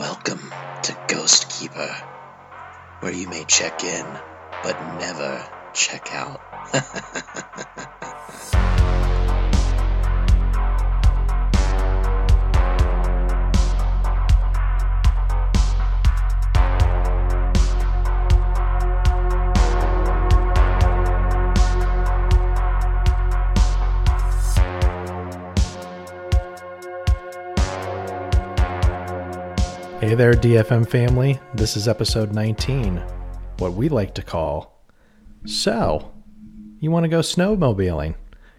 Welcome to Ghost Keeper, where you may check in, but never check out. Hey there, DFM family. This is episode 19, what we like to call So, you want to go snowmobiling?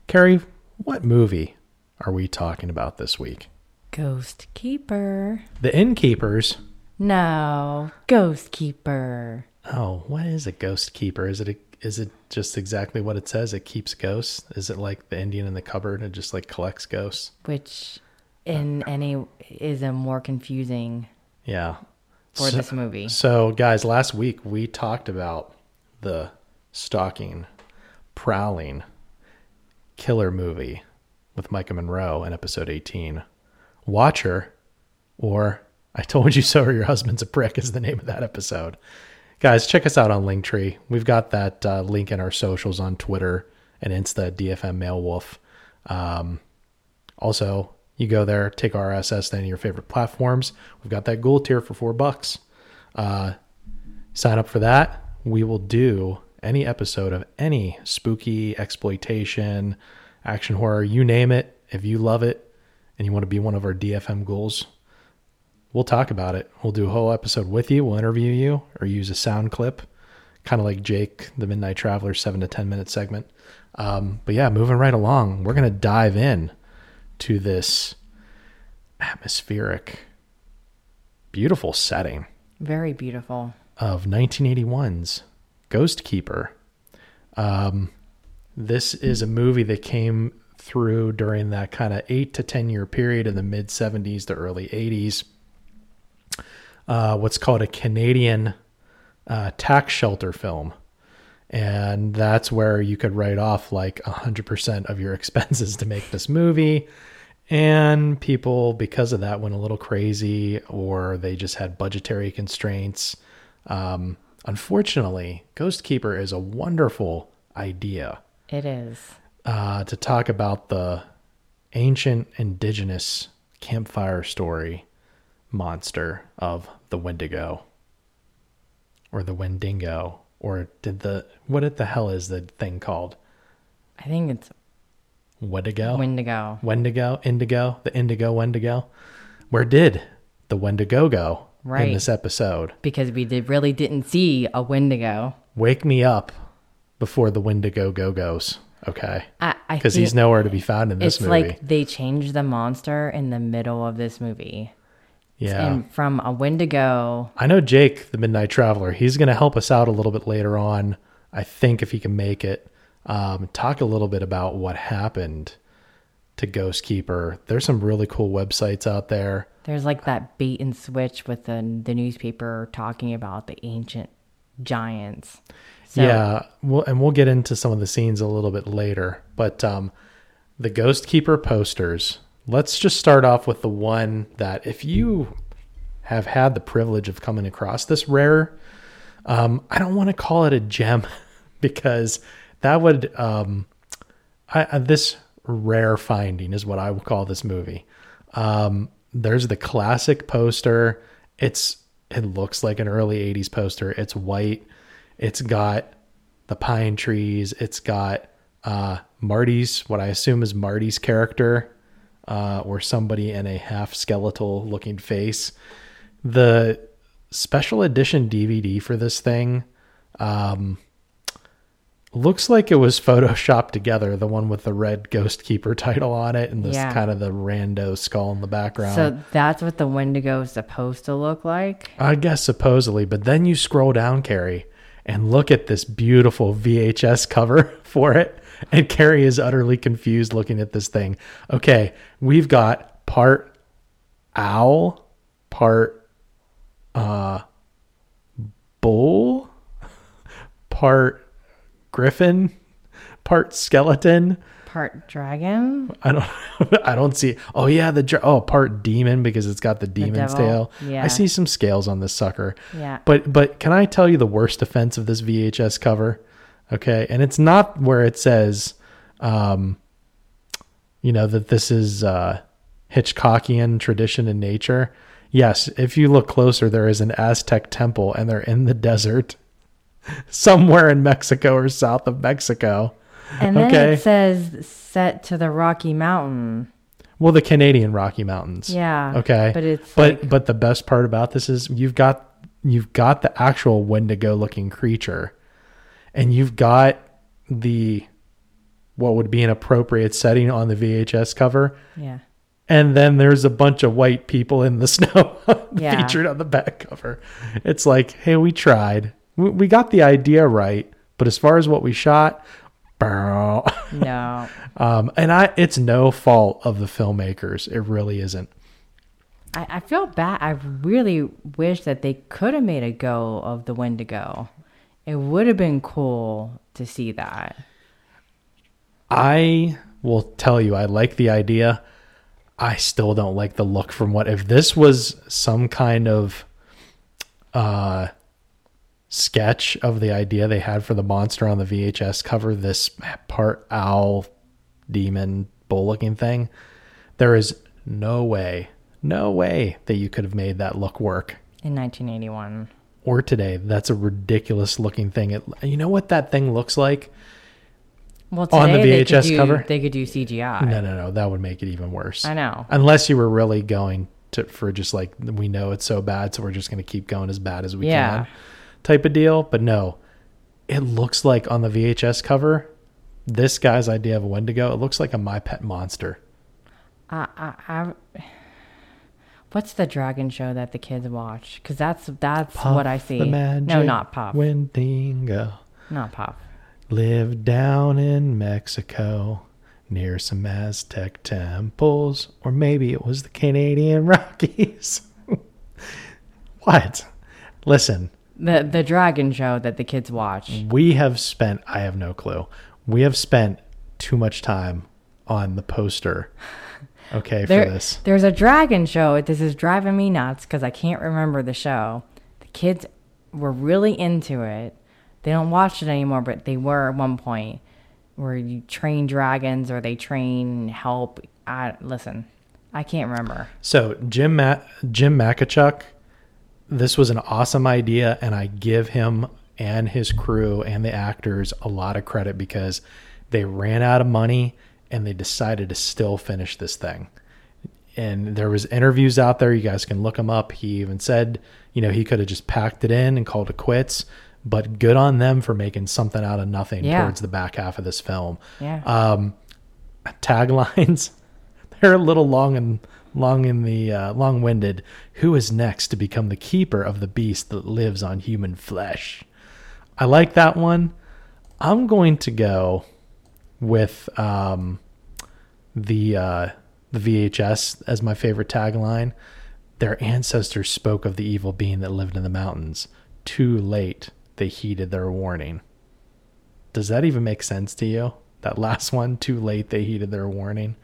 Carrie, what movie are we talking about this week? Ghost Keeper. The Innkeepers. No, Ghost Keeper. Oh, what is a ghost keeper? Is it a, is it just exactly what it says? It keeps ghosts? Is it like the Indian in the cupboard? It just like collects ghosts? Which, in any, is a more confusing Yeah. for So- this movie. So, guys, last week we talked about the stalking, prowling, killer movie with Micah Monroe in episode 18. Watcher, or I Told You So or Your Husband's a Prick is the name of that episode. Guys, check us out on Linktree. We've got that uh, link in our socials on Twitter and Insta, DFM Mail Wolf. Um, also, you go there, take RSS of your favorite platforms. We've got that gold tier for four bucks. Uh, sign up for that. We will do any episode of any spooky exploitation, action horror, you name it. If you love it and you want to be one of our DFM ghouls, we'll talk about it. We'll do a whole episode with you. We'll interview you or use a sound clip, kind of like Jake, the Midnight Traveler, seven to 10 minute segment. Um, but yeah, moving right along, we're going to dive in to this atmospheric, beautiful setting Very beautiful. of 1981's Ghost Keeper. Um, this is a movie that came through during that kind of eight to 10 year period in the mid 70s to early 80s. Uh, what's called a Canadian uh, tax shelter film. And that's where you could write off like 100% of your expenses to make this movie. And people, because of that, went a little crazy or they just had budgetary constraints. Um, unfortunately, Ghost Keeper is a wonderful idea It is. uh, to talk about the ancient indigenous campfire story monster of the Wendigo or the Wendigo or did the what the hell is the thing called I think it's Wendigo Wendigo. Wendigo Indigo the Indigo Wendigo where did the Wendigo go right. in this episode Because we did really didn't see a Wendigo. wake me up before the Wendigo go goes okay I, I because he's nowhere to be found in this It's movie It's like they changed the monster in the middle of this movie. yeah And from a Wendigo, I know Jake, the Midnight Traveler. He's going to help us out a little bit later on. I think if he can make it, um, talk a little bit about what happened to Ghost Keeper. There's some really cool websites out there. there's like that bait and switch with the, the newspaper talking about the ancient giants. So, yeah, we'll, and we'll get into some of the scenes a little bit later. But um, the Ghost Keeper posters. Let's just start off with the one that if you have had the privilege of coming across this rare, um, I don't want to call it a gem because that would um, I, this rare finding is what I would call this movie. Um, there's the classic poster. It's it looks like an early '80s poster. It's white. It's got the pine trees. It's got uh, Marty's what I assume is Marty's character, uh, or somebody in a half skeletal looking face. The special edition DVD for this thing um, looks like it was photoshopped together. The one with the red Ghost Keeper title on it and this Yeah. kind of the rando skull in the background. So that's what the Wendigo is supposed to look like. I guess supposedly, but then you scroll down, Carrie, and look at this beautiful VHS cover for it. And Carrie is utterly confused looking at this thing. Okay, we've got part owl, part uh bull, part griffin, part skeleton. Part dragon. I don't I don't see oh yeah the oh part demon because it's got the demon's devil. tail. Yeah. I see some scales on this sucker. Yeah. But but can I tell you the worst offense of this VHS cover? Okay, and it's not where it says, um, you know that this is uh, Hitchcockian tradition in nature. Yes, if you look closer, there is an Aztec temple, and they're in the desert, somewhere in Mexico or south of Mexico. And then Okay. it says set to the Rocky Mountain. Well, the Canadian Rocky Mountains. Yeah. Okay. But it's but like- but the best part about this is you've got you've got the actual Wendigo looking creature, and you've got the what would be an appropriate setting on the VHS cover, Yeah. and then there's a bunch of white people in the snow Yeah. featured on the back cover. It's like, hey, we tried, we, we got the idea right, but as far as what we shot. No. Um, and I, it's no fault of the filmmakers. It really isn't. I, I feel bad. I really wish that they could have made a go of the Wendigo. It would have been cool to see that. I will tell you, I like the idea. I still don't like the look from what if this was some kind of uh sketch of the idea they had for the monster on the VHS cover, this part owl demon bull looking thing. There is no way, no way that you could have made that look work. In 1981. Or today. That's a ridiculous looking thing. It, you know what that thing looks like? Well, On the today they VHS do- cover? they could do CGI. No, no, no. That would make it even worse. I know. Unless you were really going to for just like we know it's so bad, so we're just going to keep going as bad as we Yeah. can, type of deal. But no, it looks like on the VHS cover, this guy's idea of a Wendigo. It looks like a My Pet Monster. I, I, I, what's the dragon show that the kids watch? Because that's that's what I see. No, not Pop. Wendigo Not Pop. lived down in Mexico. Near some Aztec temples, or maybe it was the Canadian Rockies. what? Listen, The the dragon show that the kids watch. we have spent i have no clue we have spent too much time on the poster okay There, for this There's a dragon show. This is driving me nuts because I can't remember the show. The kids were really into it. They don't watch it anymore, but they were at one point where you train dragons or they train help. I listen. I can't remember. so jim Ma- jim makichuk this was an awesome idea and i give him and his crew and the actors a lot of credit because they ran out of money and they decided to still finish this thing and there was interviews out there you guys can look him up he even said you know he could have just packed it in and called it quits but good on them for making something out of nothing Yeah. towards the back half of this film Yeah. um, taglines they're a little long and long in the uh, long-winded who is next to become the keeper of the beast that lives on human flesh? I like that one. I'm going to go with um, the uh, the vhs as my favorite tagline. Their ancestors spoke of the evil being that lived in the mountains. Too late they heeded their warning. Does that even make sense to you? That last one too late they heeded their warning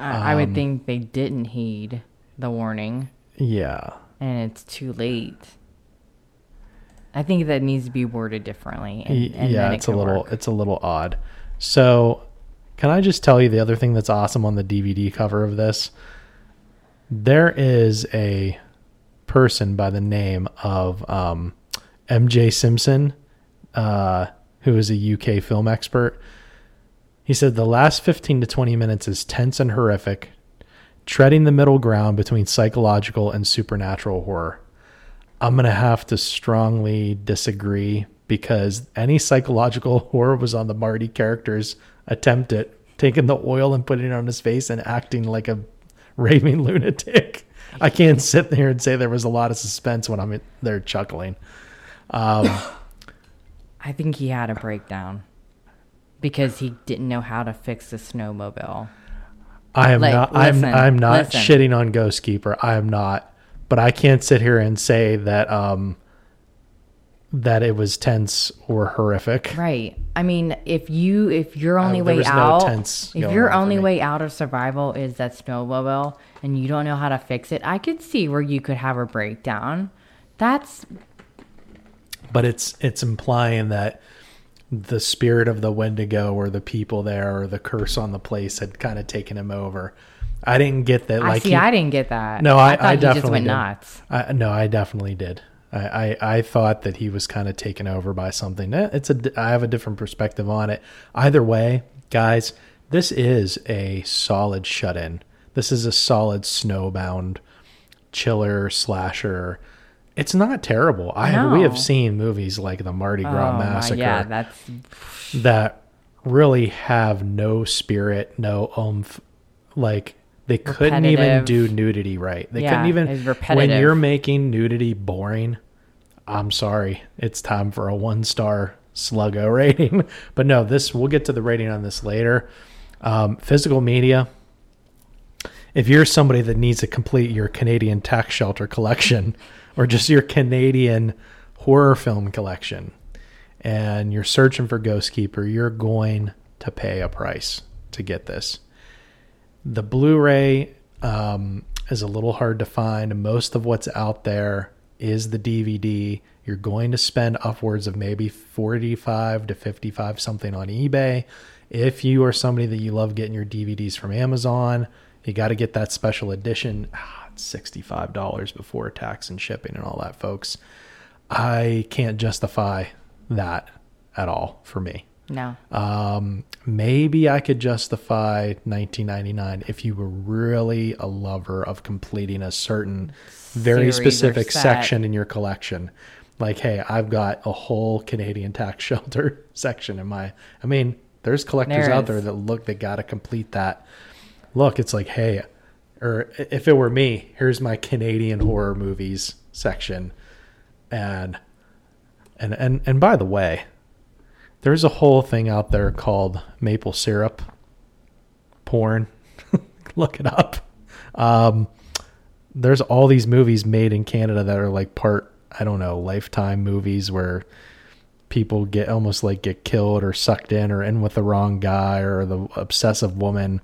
I, I um, would think they didn't heed the warning yeah and it's too late. I think that needs to be worded differently. And, Y- and yeah then it it's a can little work. it's a little odd so can i just tell you the other thing that's awesome on the dvd cover of this there is a person by the name of um, mj simpson uh, who is a uk film expert he said the last 15 to 20 minutes is tense and horrific treading the middle ground between psychological and supernatural horror I'm going to have to strongly disagree because any psychological horror was on the Marty character's attempt at taking the oil and putting it on his face and acting like a raving lunatic. I can't sit there and say there was a lot of suspense when I'm there chuckling. Um, I think he had a breakdown because he didn't know how to fix the snowmobile. I am Like, not. I'm. I'm not listen. shitting on Ghost Keeper. I am not. But I can't sit here and say that um, that it was tense or horrific. Right. I mean, if you if your only way no out tense if your on only way out of survival is that snowmobile and you don't know how to fix it, I could see where you could have a breakdown. That's But it's it's implying that the spirit of the Wendigo or the people there or the curse on the place had kind of taken him over. I didn't get that. I Like see. he- I didn't get that. No, I, I he definitely just went did. nuts. I, no, I definitely did. I, I, I thought that he was kind of taken over by something. Eh, It's a. I have a different perspective on it. Either way, guys, this is a solid shut in. This is a solid snowbound chiller slasher. It's not terrible. I have, we have seen movies like the Mardi Gras Oh, Massacre yeah, that's that really have no spirit, no oomph. Like they couldn't even do nudity right. They Yeah, couldn't even when you're making nudity boring. I'm sorry, it's time for a one star sluggo rating. but no, this we'll get to the rating on this later. Um, physical media. If you're somebody that needs to complete your Canadian tax shelter collection or just your Canadian horror film collection, and you're searching for Ghost Keeper, you're going to pay a price to get this. The Blu-ray um, is a little hard to find. Most of what's out there is the DVD. You're going to spend upwards of maybe 45 to 55 something on eBay. If you are somebody that you love getting your DVDs from Amazon, you got to get that special edition. Ah, it's $65 before tax and shipping and all that, folks. I can't justify that at all for me. no. Um, maybe I could justify 1999 if you were really a lover of completing a certain very Series specific section in your collection. Like, hey, I've got a whole Canadian tax shelter section in my. I mean, there's collectors There out there that look they got to complete that. Look, it's like, hey, or if it were me, here's my Canadian horror movies section, and and and and by the way, there's a whole thing out there called maple syrup porn. Look it up. Um, there's all these movies made in Canada that are like part, I don't know, lifetime movies where people get almost like get killed or sucked in or in with the wrong guy or the obsessive woman.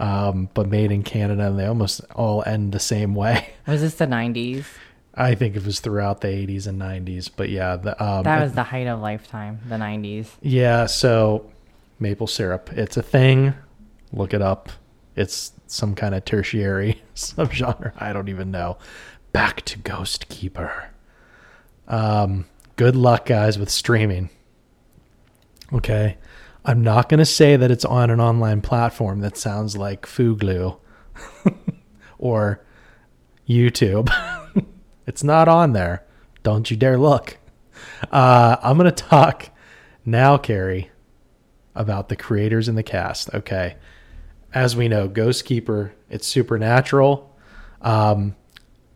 Um, but made in Canada, and they almost all end the same way. Was this the 90s? I think it was throughout the 80s and 90s, but yeah, the, um, That was the height of Lifetime, the 90s. Yeah, so maple syrup. It's a thing. Look it up. It's some kind of tertiary subgenre. I don't even know. Back to Ghost Keeper. Um, good luck, guys, with streaming. Okay. I'm not going to say that it's on an online platform that sounds like Fuglu or YouTube. it's not on there. Don't you dare look. Uh, I'm going to talk now, Carrie, about the creators and the cast. Okay. As we know, Ghost Keeper, it's supernatural. Um,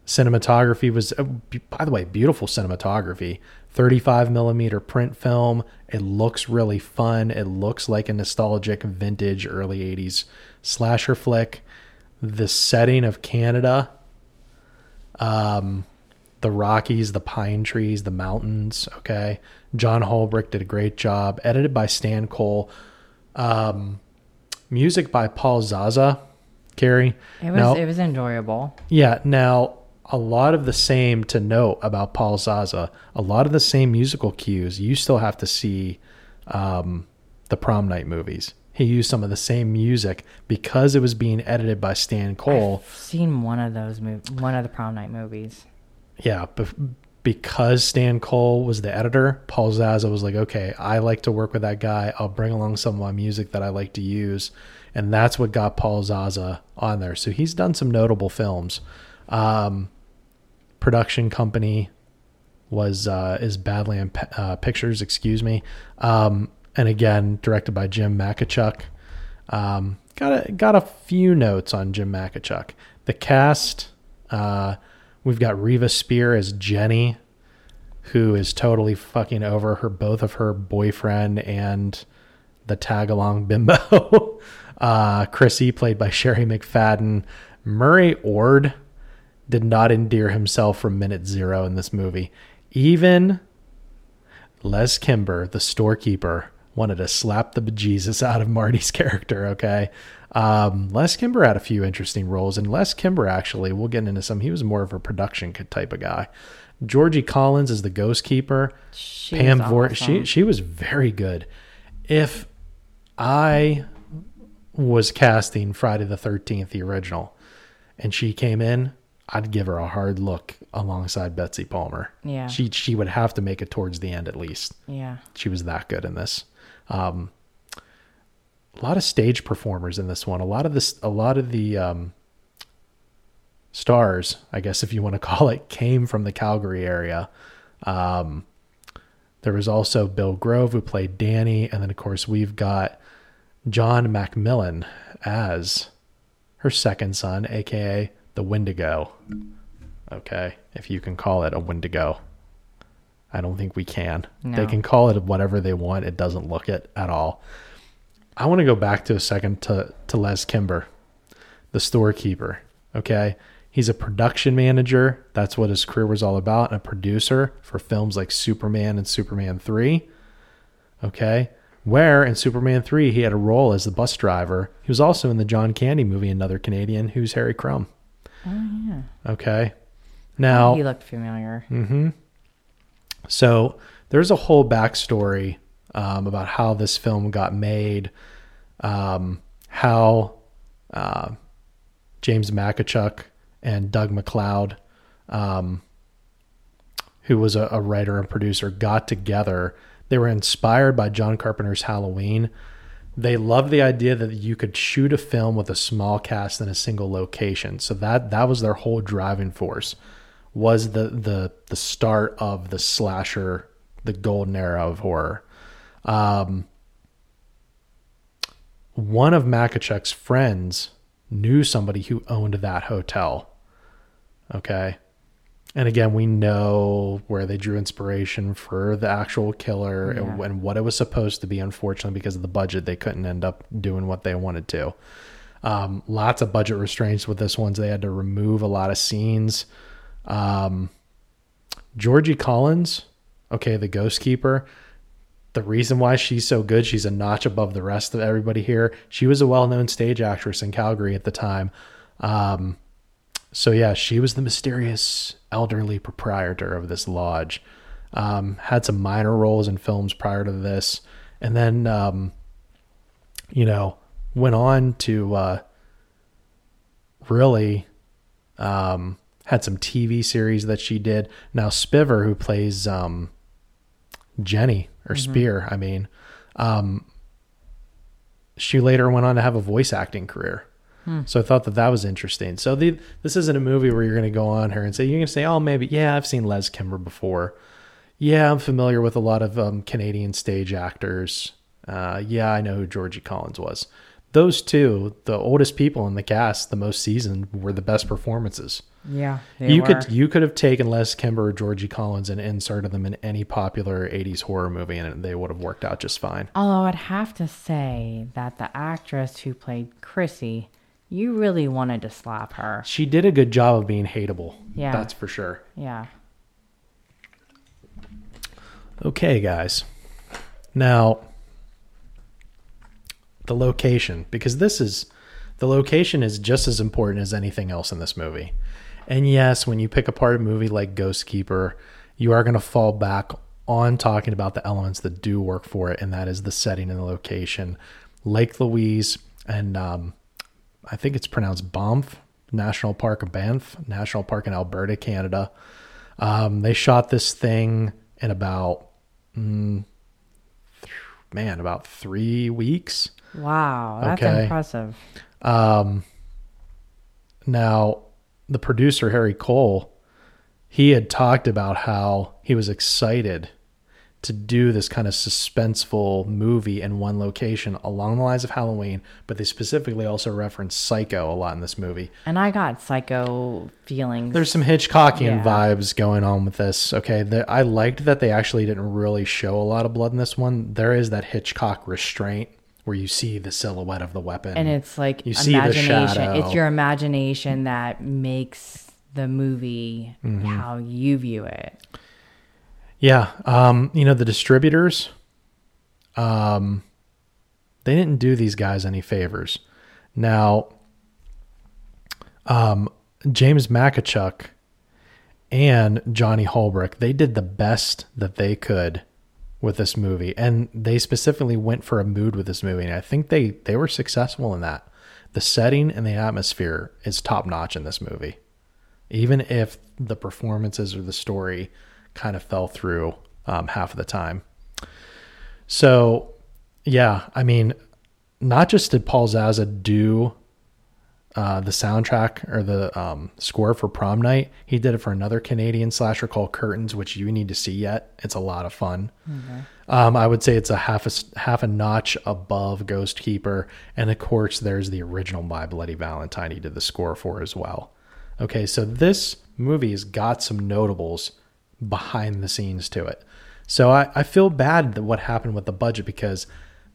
cinematography was, b- by the way, beautiful cinematography. 35 millimeter print film. It looks really fun. It looks like a nostalgic vintage early 80s slasher flick. The setting of Canada, um, the Rockies, the pine trees, the mountains. Okay. John Holbrook did a great job. Edited by Stan Cole. Um, music by Paul Zaza. Carrie. It was Now- it was enjoyable. yeah. Now, a lot of the same to note about Paul Zaza, a lot of the same musical cues you still have to see um, the prom night movies. He used some of the same music because it was being edited by Stan Cole. Seen one of those mov- one of the prom night movies. Yeah, but because Stan Cole was the editor, Paul Zaza was like, okay, I like to work with that guy. I'll bring along some of my music that I like to use. And that's what got Paul Zaza on there. So he's done some notable films. Um, production company was uh, is Badland uh, Pictures, excuse me. Um, and again, directed by Jim Makichuk. Um, got a, got a few notes on Jim Makichuk. The cast, uh, we've got Riva Spier as Jenny, who is totally fucking over her both of her boyfriend and the tag along bimbo. uh, Chrissy, played by Sheri McFadden. Murray Ord did not endear himself from minute zero in this movie. Even Les Kimber, the storekeeper, wanted to slap the bejesus out of Marty's character. Okay. Um, Les Kimber had a few interesting roles, and Les Kimber actually, we'll get into some. He was more of a production type of guy. Georgie Collins is the ghost keeper. She Pam was Vor, awesome. she she was very good. If I was casting Friday the Thirteenth, the original, and she came in, I'd give her a hard look alongside Betsy Palmer. Yeah. she she would have to make it towards the end at least. Yeah. She was that good in this. Um, a lot of stage performers in this one. A lot of this, a lot of the um, stars, I guess if you want to call it, came from the Calgary area. Um, there was also Bill Grove who played Danny, and then of course we've got John Macmillan as her second son, aka the Wendigo. Okay, if you can call it a Wendigo. I don't think we can. They can call it whatever they want. It doesn't look it at all. I want to go back to a second to, to Les Kimber, the storekeeper. Okay. He's a production manager. That's what his career was all about, and a producer for films like Superman and Superman 3. Okay. Where in Superman 3, he had a role as the bus driver. He was also in the John Candy movie, Another Canadian, who's Harry Crumb. Oh yeah. Okay. Now, He looked familiar. Mm. so there's a whole backstory um, about how this film got made, um, how uh, James Makichuk and Doug MacLeod, um, who was a, a writer and producer, got together. They were inspired by John Carpenter's Halloween. They loved the idea that you could shoot a film with a small cast in a single location. So that that was their whole driving force was the the the start of the slasher, the golden era of horror. Um, one of Makichuk's friends knew somebody who owned that hotel. Okay. And again, we know where they drew inspiration for the actual killer and, and what it was supposed to be. Unfortunately, because of the budget, they couldn't end up doing what they wanted to. Um, lots of budget restraints with this one. So they had to remove a lot of scenes. Um, Georgie Collins, okay, the ghost keeper. The reason why she's so good, she's a notch above the rest of everybody here. She was a well known stage actress in Calgary at the time. Um, so, yeah, she was the mysterious elderly proprietor of this lodge. Um, had some minor roles in films prior to this. And then, um, you know, went on to uh, really um, had some TV series that she did. Now Spiver, who plays um, Jenny or Spier, I mean, um, she later went on to have a voice acting career. So I thought that that was interesting. So the this isn't a movie where you're going to go on her and say you're going to say, oh, maybe yeah, I've seen Les Kimber before. Yeah, I'm familiar with a lot of um, Canadian stage actors. Uh, yeah, I know who Georgie Collins was. Those two, the oldest people in the cast, the most seasoned, were the best performances. Yeah. You were. could you could have taken Les Kimber or Georgie Collins and inserted them in any popular '80s horror movie, and they would have worked out just fine. Although I'd have to say that the actress who played Chrissy, you really wanted to slap her. She did a good job of being hateable. Yeah. that's for sure. Yeah. Okay, guys. Now, the location, because this is the location is just as important as anything else in this movie. And yes, when you pick apart a movie like Ghost Keeper, you are going to fall back on talking about the elements that do work for it, and that is the setting and the location. Lake Louise, and um, I think it's pronounced Banff National Park of Banff, National Park in Alberta, Canada. Um, they shot this thing in about, mm, man, about three weeks. Wow. That's Okay. impressive. Um, now, the producer, Harry Cole, he had talked about how he was excited to do this kind of suspenseful movie in one location along the lines of Halloween, but they specifically also reference Psycho a lot in this movie. And I got psycho feelings. There's some Hitchcockian Yeah. vibes going on with this. Okay, the, I liked that they actually didn't really show a lot of blood in this one. There is that Hitchcock restraint where you see the silhouette of the weapon, and it's like you see the imagination. shadow. It's your imagination that makes the movie Mm-hmm. how you view it. Yeah. Um, you know, the distributors, um, they didn't do these guys any favors. Now, um, James Makichuk and Johnny Holbrook, they did the best that they could with this movie. And they specifically went for a mood with this movie. And I think they, they were successful in that. The setting and the atmosphere is top notch in this movie. Even if the performances or the story kind of fell through um, half of the time. So, yeah, I mean, not just did Paul Zaza do uh, the soundtrack or the um, score for Prom Night, he did it for another Canadian slasher called Curtains, which you need to see yet. It's a lot of fun. Um, I would say it's a half a half a notch above Ghost Keeper, and of course, there's the original My Bloody Valentine he did the score for as well. Okay, so this movie has got some notables behind the scenes to it. So I, I feel bad that what happened with the budget because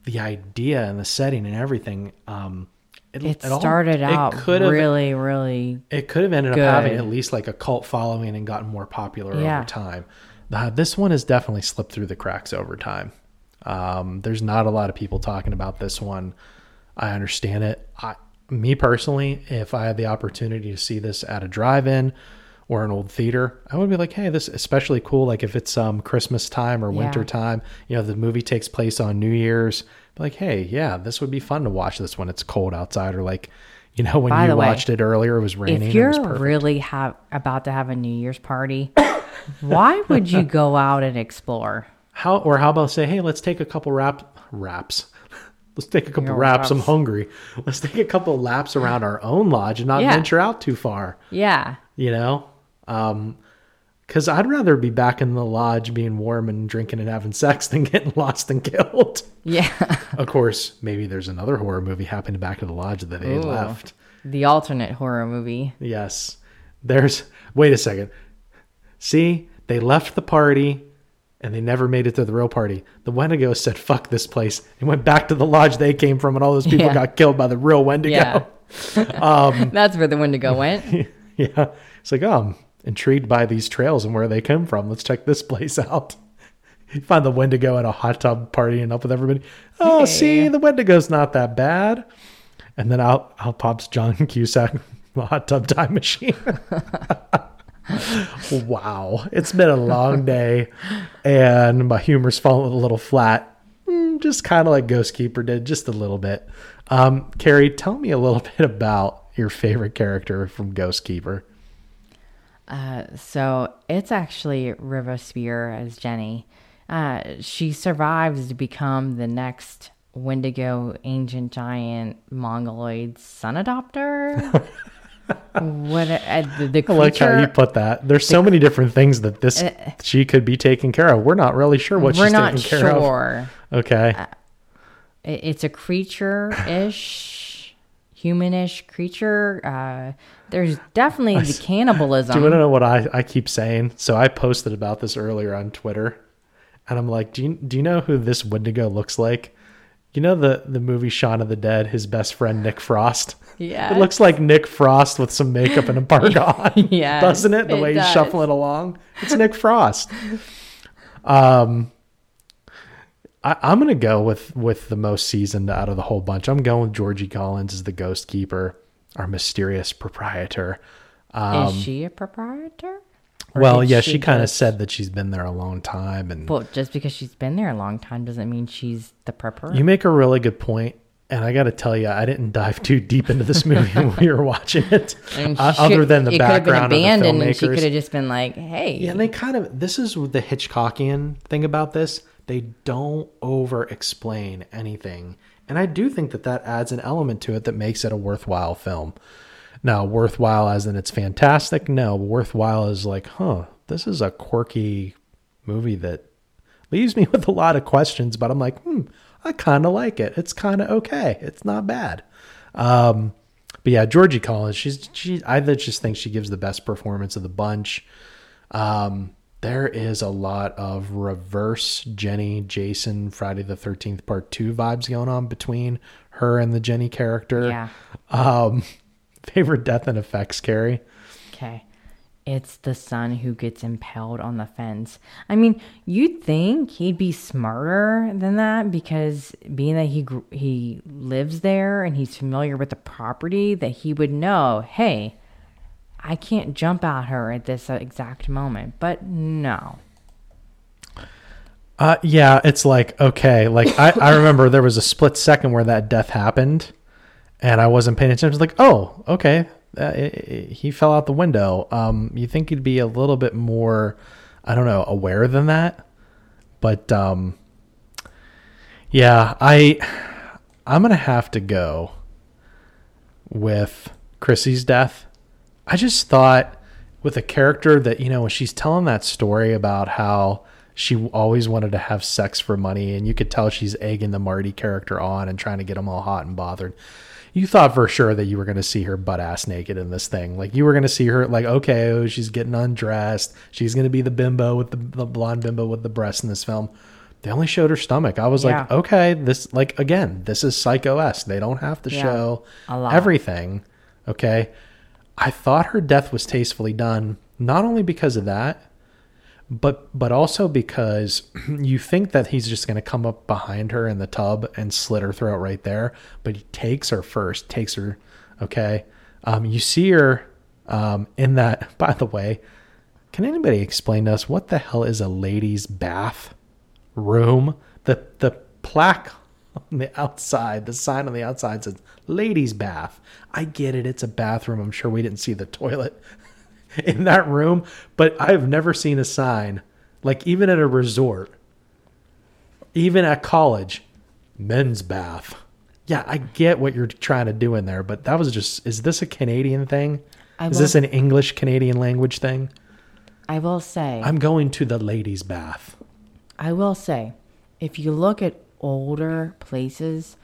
the idea and the setting and everything, um, It all- started out could have really, really. it could have ended good. up having at least like a cult following and gotten more popular Yeah. over time. Uh, this one has definitely slipped through the cracks over time. Um, there's not a lot of people talking about this one. I understand it. I, me personally, if I had the opportunity to see this at a drive-in or an old theater, I would be like, "Hey, this is especially cool. Like if it's um Christmas time or winter Yeah. time, you know, the movie takes place on New Year's. Like, hey, yeah, this would be fun to watch this when it's cold outside, or like, you know, when By you the way, watched it earlier, it was raining. If you're really have about to have a New Year's party, why would you go out and explore? How or how about say, hey, let's take a couple rap wraps. Let's take a couple wraps. I'm hungry. Let's take a couple laps around our own lodge and not Yeah. venture out too far. Yeah, You know, Um, because I'd rather be back in the lodge, being warm and drinking and having sex, than getting lost and killed. yeah. of course, maybe there's another horror movie happening back at the lodge that they Ooh. left. the alternate horror movie. Yes, there's. Wait a second. See, they left the party and they never made it to the real party. The Wendigo said, fuck this place, and went back to the lodge they came from, and all those people Yeah. got killed by the real Wendigo. Yeah. Um, That's where the Wendigo went. Yeah. It's like, I'm intrigued by these trails and where they come from. Let's check this place out. You find the Wendigo at a hot tub partying up with everybody. Oh, Hey. see, the Wendigo's not that bad. And then out, out pops John Cusack, the hot tub time machine. wow. It's been a long day and my humor's fallen a little flat. Mm, Just kind of like Ghost Keeper did, just a little bit. Um, Carrie, tell me a little bit about your favorite character from Ghost Keeper. Uh, so it's actually Riva Spier as Jenny. Uh, she survives to become the next Wendigo ancient giant mongoloid son adopter. what uh, the, the I like how you put that. There's so many different things that this she could be taken care of. We're not really sure what We're she's not taking care of. We're not sure. Okay. It- It's a creature-ish, humanish creature. Uh, there's definitely the cannibalism. Do you want to know what I, I keep saying? So I posted about this earlier on Twitter, and I'm like, do you do you know who this Wendigo looks like? You know the the movie Shaun of the Dead, his best friend Nick Frost. Yeah. It looks like Nick Frost with some makeup and a park on. Yes, doesn't it? The it way does. he's shuffling along, it's Nick Frost. Um, I, I'm gonna go with with the most seasoned out of the whole bunch. I'm going with Georgie Collins as the ghost keeper, our mysterious proprietor. Um, Is she a proprietor? Or well, yeah, she, kind of said that she's been there a long time, and Well, just because she's been there a long time doesn't mean she's the prepper. you make a really good. And I got to tell you, I didn't dive too deep into this movie when we were watching it, uh, she other than the could been background of the abandoned, and she could have just been like, "Hey, Yeah, and they kind of this is the Hitchcockian thing about this. They don't over explain anything. And I do think that that adds an element to it that makes it a worthwhile film. Now, worthwhile as in it's fantastic? No, worthwhile is like, huh, this is a quirky movie that leaves me with a lot of questions, but I'm like, hmm, I kind of like it. It's kind of okay. It's not bad. Um, but yeah, Georgie Collins, she's she. I just think she gives the best performance of the bunch. Um, there is a lot of reverse Jenny, Jason, Friday the Thirteenth Part Two vibes going on between her and the Jenny character. yeah, Um, favorite death and effects, Carrie. okay." it's the son who gets impaled on the fence. I mean, you'd think he'd be smarter than that because being that he he lives there and he's familiar with the property, that he would know, hey, I can't jump at her at this exact moment. But no. Uh, yeah, it's like okay, like I, I remember there was a split second where that death happened, and I wasn't paying attention. Was like, oh, okay, uh, it, it- he fell out the window. Um, you think he'd be a little bit more, I don't know, aware than that, but um, yeah, I, I'm gonna have to go with Chrissy's death. I just thought with a character that, you know, when she's telling that story about how she always wanted to have sex for money and you could tell she's egging the Marty character on and trying to get him all hot and bothered. You thought for sure that you were going to see her butt ass naked in this thing. Like you were going to see her like, okay, oh, she's getting undressed. She's going to be the bimbo with the, the blonde bimbo with the breasts in this film. They only showed her stomach. I was like, okay, this like again, this is Psycho S. They don't have to Yeah, show everything. Okay. I thought her death was tastefully done, not only because of that, but but also because you think that he's just going to come up behind her in the tub and slit her throat right there, but he takes her first, takes her. Okay, um, you see her um, in that. By the way, can anybody explain to us what the hell is a ladies' bath room? The the plaque on the outside, the sign on the outside says ladies' bath. I get it, it's a bathroom. I'm sure we didn't see the toilet in that room, but I've never seen a sign like even at a resort, even at college, men's bath. Yeah, I get what you're trying to do in there, but that was just is this a Canadian thing? I is this an English Canadian language thing? I will say, I'm going to the ladies' bath. I will say, if you look at older places,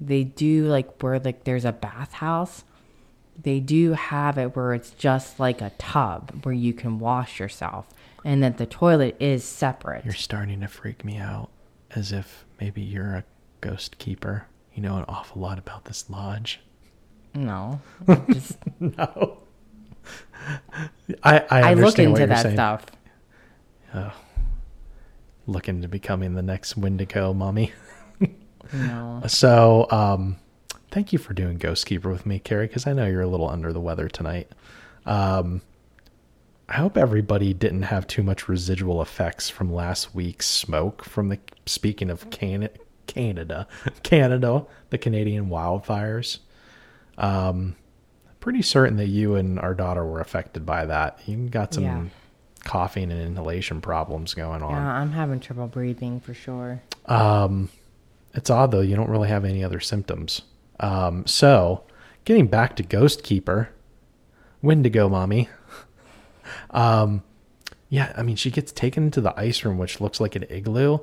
they do like where like there's a bathhouse. They do have it where it's just like a tub where you can wash yourself, and that the toilet is separate. You're starting to freak me out as if maybe you're a ghost keeper. You know an awful lot about this lodge. no, just No. I, I, I look into that saying. stuff. Look into becoming the next Wendigo mommy. No, So, um, thank you for doing Ghost Keeper with me, Carrie, because I know you're a little under the weather tonight. Um, I hope everybody didn't have too much residual effects from last week's smoke from the speaking of Can- Canada, Canada, the Canadian wildfires. Um, pretty certain that you and our daughter were affected by that. You got some Yeah. Coughing and inhalation problems going on. yeah, I'm having trouble breathing for sure. Um, it's odd though; you don't really have any other symptoms. Um, so, getting back to Ghost Keeper, Wendigo mommy. um, yeah, I mean, she gets taken into the ice room, which looks like an igloo.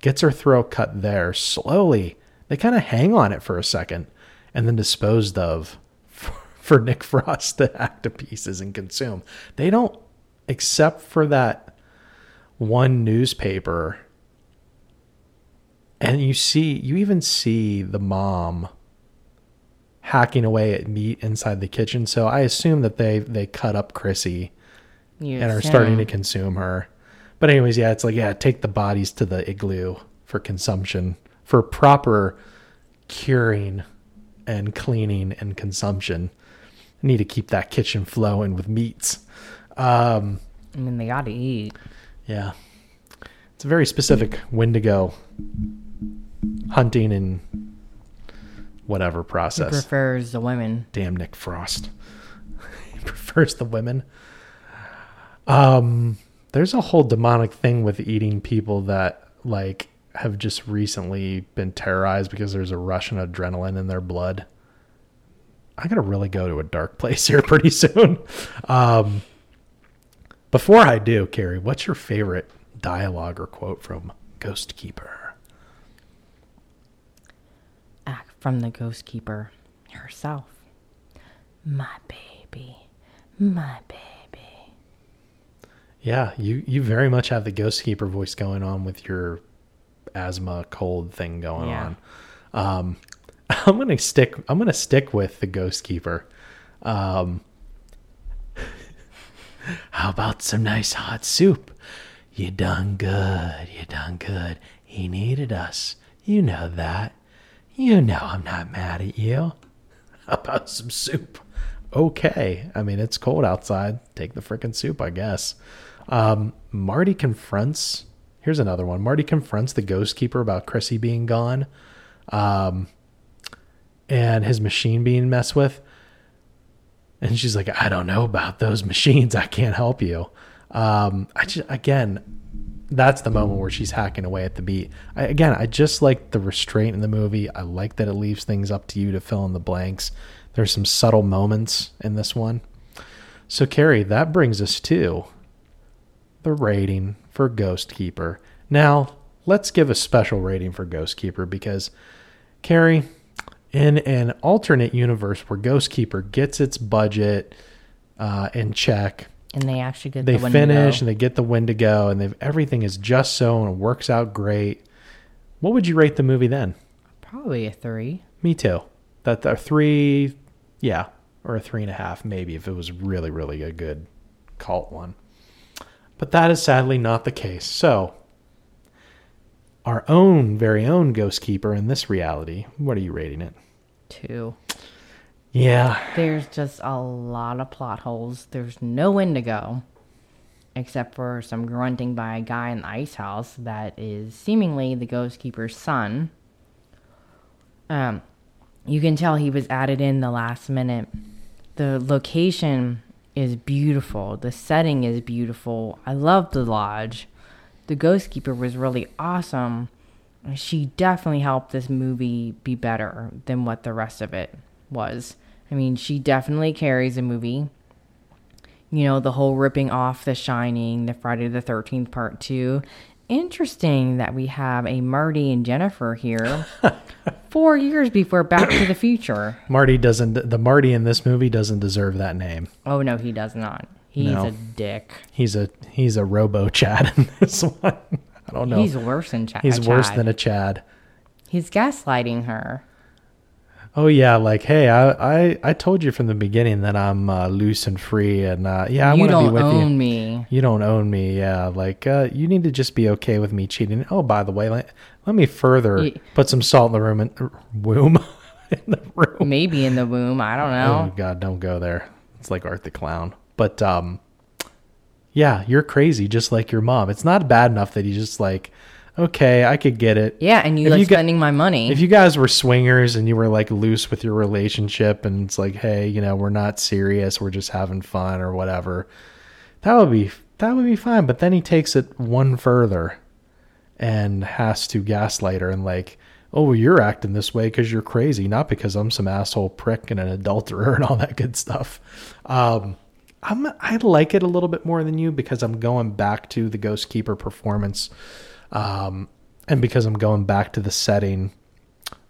Gets her throat cut there slowly. They kind of hang on it for a second, and then disposed of for Nick Frost to hack to pieces and consume. They don't, except for that one newspaper and you see you even see the mom hacking away at meat inside the kitchen. So i assume that they they cut up chrissy You and are starting to consume her. But anyways yeah it's like yeah take the bodies to the igloo for consumption for proper curing and cleaning and consumption. Need to keep that kitchen flowing with meats um I mean, they got to eat. yeah. It's a very specific Wendigo hunting and whatever He process. prefers the women. Damn Nick Frost. he prefers the women. Um there's a whole demonic thing with eating people that like have just recently been terrorized because there's a rush of adrenaline in their blood. I'm gonna really go to a dark place here pretty soon. Um before I do, Carrie, what's your favorite dialogue or quote from Ghost Keeper? Act from the ghost keeper herself. My baby. My baby. Yeah, you you very much have the Ghost Keeper voice going on with your asthma cold thing going Yeah. on. Um, I'm gonna stick. I'm gonna stick with the Ghost Keeper. Um, how about some nice hot soup? You done good. You done good. He needed us. You know that. You know I'm not mad at you. How about some soup? Okay. I mean, it's cold outside. Take the frickin' soup, I guess. Um, Marty confronts. Here's another one. Marty confronts the ghost keeper about Chrissy being gone, um, and his machine being messed with. And she's like, "I don't know about those machines. I can't help you." Um, I just again, that's the moment where she's hacking away at the beat. I, again, I just like the restraint in the movie. I like that it leaves things up to you to fill in the blanks. There's some subtle moments in this one. So, Carrie, that brings us to the rating for Ghost Keeper. Now, let's give a special rating for Ghost Keeper because, Carrie, in an alternate universe where Ghost Keeper gets its budget uh, in check, And they actually get they the finish and they get the Wendigo, and they've everything is just so and it works out great. What would you rate the movie then? Probably a three. Me too. That a three, yeah, or a three and a half, maybe if it was really, really a good cult one. But that is sadly not the case. So, our own very own Ghost Keeper in this reality, what are you rating it? Two. Yeah, There's just a lot of plot holes. There's no Wendigo. Except for some grunting by a guy in the ice house that is seemingly the ghost keeper's son. Um, you can tell he was added in the last minute. The location is beautiful. The setting is beautiful. I love the lodge. The ghost keeper was really awesome. She definitely helped this movie be better than what the rest of it was. I mean, she definitely carries a movie. You know, the whole ripping off The Shining, the Friday the 13th part 2. Interesting that we have a Marty and Jennifer here four years before Back to the Future. Marty doesn't. The Marty in this movie doesn't deserve that name. Oh, no, he does not. He's No. a dick. He's a he's a Robo Chad in this one. I don't know. He's worse than Chad. He's worse than a Chad. He's gaslighting her. Oh yeah, like hey, I I, I told you from the beginning that I'm uh, loose and free, and uh, yeah, I you want to be don't with own you. me. You don't own me, yeah. Like uh, you need to just be okay with me cheating. Oh, by the way, let, let me further put some salt in the room and womb in the room. Maybe in the womb. I don't know. Oh God, don't go there. It's like Art the Clown. But um, yeah, you're crazy, just like your mom. It's not bad enough that you just like, okay, I could get it. Yeah, and you If like you got- spending my money. If you guys were swingers and you were like loose with your relationship and it's like, hey, you know, we're not serious, we're just having fun or whatever, that would be that would be fine. But then he takes it one further and has to gaslight her and like, oh, you're acting this way because you're crazy, not because I'm some asshole prick and an adulterer and all that good stuff. Um, I'm I like it a little bit more than you because I'm going back to the Ghost Keeper performance, um, and because I'm going back to the setting,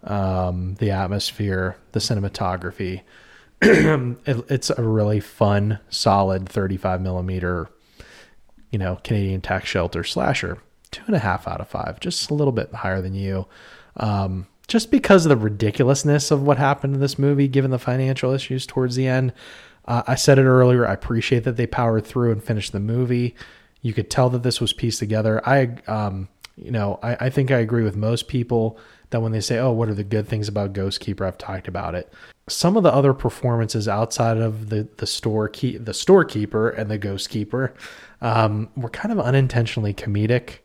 um, the atmosphere, the cinematography. it, it's a really fun, solid 35 millimeter, you know, Canadian tax shelter slasher. Two and a half out of five, just a little bit higher than you. Um, just because of the ridiculousness of what happened in this movie, given the financial issues towards the end. Uh, I said it earlier. I appreciate that they powered through and finished the movie. You could tell that this was pieced together. I, um, you know, I, I think I agree with most people that when they say, "Oh, what are the good things about Ghost Keeper?" I've talked about it. Some of the other performances outside of the the store key, the storekeeper and the Ghost Keeper, um, were kind of unintentionally comedic.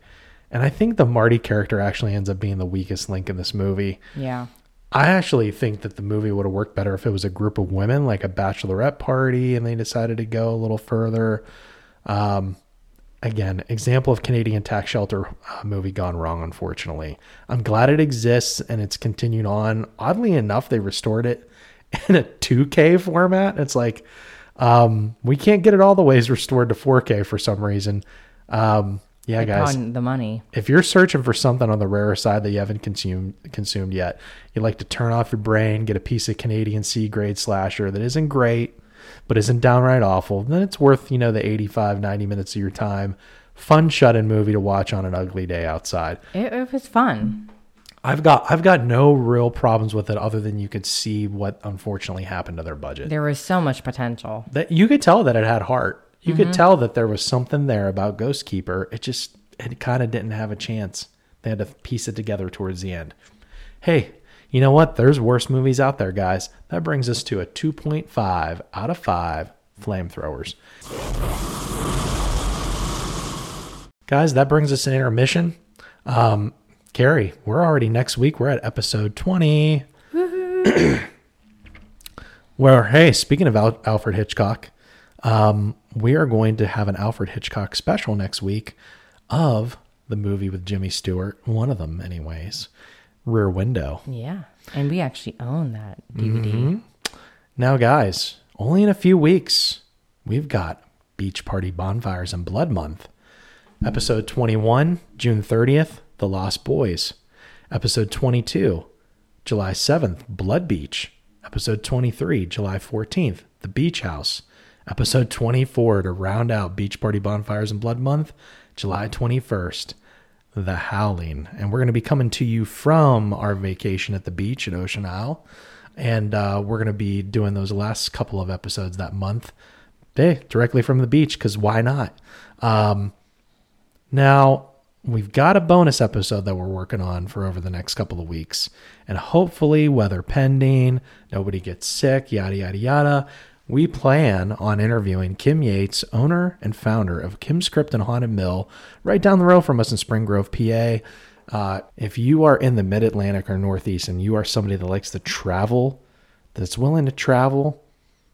And I think the Marty character actually ends up being the weakest link in this movie. yeah. I actually think that the movie would have worked better if it was a group of women, like a bachelorette party, and they decided to go a little further. Um, again, example of Canadian tax shelter uh, movie gone wrong, unfortunately. I'm glad it exists and it's continued on. Oddly enough, they restored it in a 2K format. It's like, um, we can't get it all the ways restored to 4K for some reason. Um, yeah, guys the money. if you're searching for something on the rarer side that you haven't consumed consumed yet, you like to turn off your brain, get a piece of Canadian C grade slasher that isn't great, but isn't downright awful, then it's worth, you know, the 85, 90 minutes of your time. Fun shut-in movie to watch on an ugly day outside. It, it was fun. I've got I've got no real problems with it other than you could see what unfortunately happened to their budget. There was so much potential. that you could tell that it had heart You could tell that there was something there about Ghost Keeper. It just it kind of didn't have a chance. They had to piece it together towards the end. Hey, you know what? There's worse movies out there, guys. That brings us to a 2.5 out of 5 flamethrowers. Guys, that brings us an intermission. Um, Carrie, we're already next week. We're at episode 20. Where, hey, speaking of Al- Alfred Hitchcock, um, we are going to have an Alfred Hitchcock special next week of the movie with Jimmy Stewart. One of them, anyways. Rear Window. Yeah. And we actually own that DVD. Now, guys, only in a few weeks, we've got Beach Party Bonfires and Blood Month. Episode 21, June 30th, The Lost Boys. Episode 22, July 7th, Blood Beach. Episode 23, July 14th, The Beach House. Episode 24 to round out Beach Party Bonfires and Blood Month, July 21st, The Howling. And we're going to be coming to you from our vacation at the beach at Ocean Isle. And uh, we're going to be doing those last couple of episodes that month, hey, directly from the beach, because why not? Um, now, we've got a bonus episode that we're working on for over the next couple of weeks. And hopefully, weather pending, nobody gets sick, yada, yada, yada. We plan on interviewing Kim Yates, owner and founder of Kim's Crypt and Haunted Mill, right down the road from us in Spring Grove, PA. Uh, if you are in the mid Atlantic or Northeast and you are somebody that likes to travel, that's willing to travel,